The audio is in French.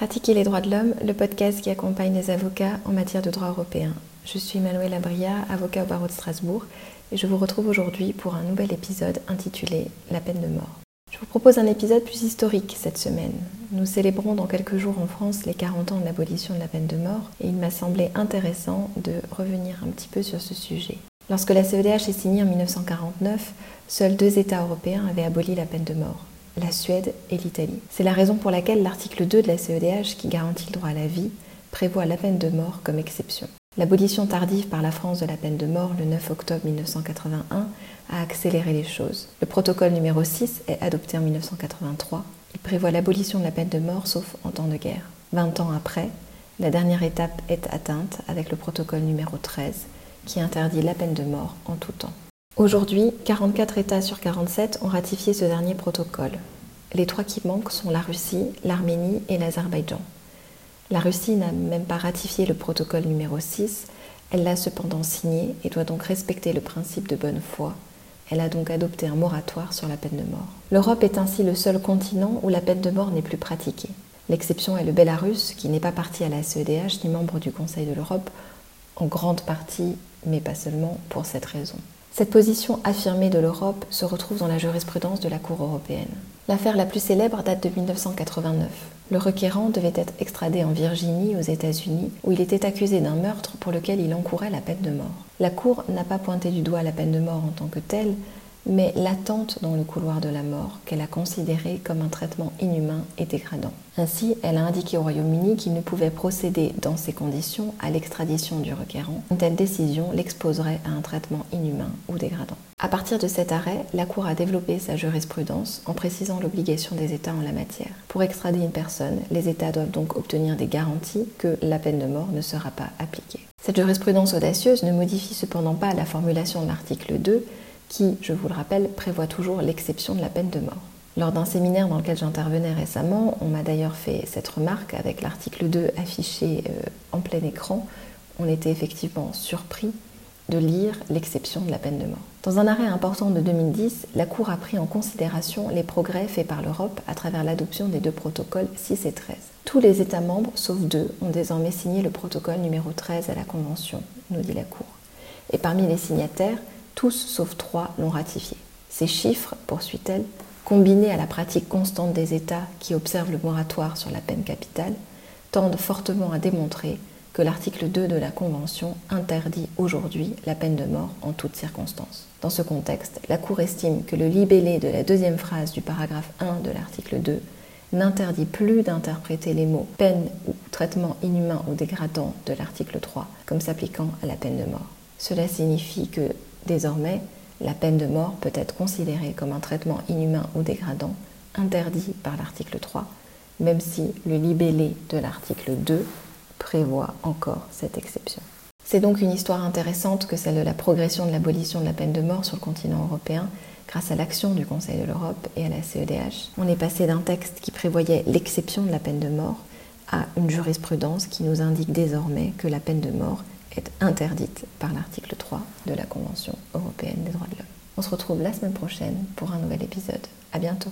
Pratiquer les droits de l'homme, le podcast qui accompagne les avocats en matière de droit européen. Je suis Manuel Abria, avocat au barreau de Strasbourg, et je vous retrouve aujourd'hui pour un nouvel épisode intitulé La peine de mort. Je vous propose un épisode plus historique cette semaine. Nous célébrons dans quelques jours en France les 40 ans de l'abolition de la peine de mort, et il m'a semblé intéressant de revenir un petit peu sur ce sujet. Lorsque la CEDH est signée en 1949, seuls deux États européens avaient aboli la peine de mort la Suède et l'Italie. C'est la raison pour laquelle l'article 2 de la CEDH, qui garantit le droit à la vie, prévoit la peine de mort comme exception. L'abolition tardive par la France de la peine de mort le 9 octobre 1981 a accéléré les choses. Le protocole numéro 6 est adopté en 1983. Il prévoit l'abolition de la peine de mort sauf en temps de guerre. 20 ans après, la dernière étape est atteinte avec le protocole numéro 13 qui interdit la peine de mort en tout temps. Aujourd'hui, 44 États sur 47 ont ratifié ce dernier protocole. Les trois qui manquent sont la Russie, l'Arménie et l'Azerbaïdjan. La Russie n'a même pas ratifié le protocole numéro 6, elle l'a cependant signé et doit donc respecter le principe de bonne foi. Elle a donc adopté un moratoire sur la peine de mort. L'Europe est ainsi le seul continent où la peine de mort n'est plus pratiquée. L'exception est le Bélarus, qui n'est pas parti à la CEDH ni membre du Conseil de l'Europe, en grande partie, mais pas seulement, pour cette raison. Cette position affirmée de l'Europe se retrouve dans la jurisprudence de la Cour européenne. L'affaire la plus célèbre date de 1989. Le requérant devait être extradé en Virginie, aux États-Unis, où il était accusé d'un meurtre pour lequel il encourait la peine de mort. La Cour n'a pas pointé du doigt la peine de mort en tant que telle, mais l'attente dans le couloir de la mort qu'elle a considéré comme un traitement inhumain et dégradant. Ainsi, elle a indiqué au Royaume-Uni qu'il ne pouvait procéder dans ces conditions à l'extradition du requérant. Une telle décision l'exposerait à un traitement inhumain ou dégradant. À partir de cet arrêt, la Cour a développé sa jurisprudence en précisant l'obligation des États en la matière. Pour extrader une personne, les États doivent donc obtenir des garanties que la peine de mort ne sera pas appliquée. Cette jurisprudence audacieuse ne modifie cependant pas la formulation de l'article 2 qui, je vous le rappelle, prévoit toujours l'exception de la peine de mort. Lors d'un séminaire dans lequel j'intervenais récemment, on m'a d'ailleurs fait cette remarque avec l'article 2 affiché euh, en plein écran. On était effectivement surpris de lire l'exception de la peine de mort. Dans un arrêt important de 2010, la Cour a pris en considération les progrès faits par l'Europe à travers l'adoption des deux protocoles 6 et 13. Tous les États membres, sauf deux, ont désormais signé le protocole numéro 13 à la Convention, nous dit la Cour. Et parmi les signataires, tous sauf trois l'ont ratifié. Ces chiffres, poursuit-elle, combinés à la pratique constante des États qui observent le moratoire sur la peine capitale, tendent fortement à démontrer que l'article 2 de la Convention interdit aujourd'hui la peine de mort en toutes circonstances. Dans ce contexte, la Cour estime que le libellé de la deuxième phrase du paragraphe 1 de l'article 2 n'interdit plus d'interpréter les mots peine ou traitement inhumain ou dégradant de l'article 3 comme s'appliquant à la peine de mort. Cela signifie que Désormais, la peine de mort peut être considérée comme un traitement inhumain ou dégradant, interdit par l'article 3, même si le libellé de l'article 2 prévoit encore cette exception. C'est donc une histoire intéressante que celle de la progression de l'abolition de la peine de mort sur le continent européen grâce à l'action du Conseil de l'Europe et à la CEDH. On est passé d'un texte qui prévoyait l'exception de la peine de mort à une jurisprudence qui nous indique désormais que la peine de mort est interdite par l'article 3 de la Convention européenne des droits de l'homme. On se retrouve la semaine prochaine pour un nouvel épisode. À bientôt.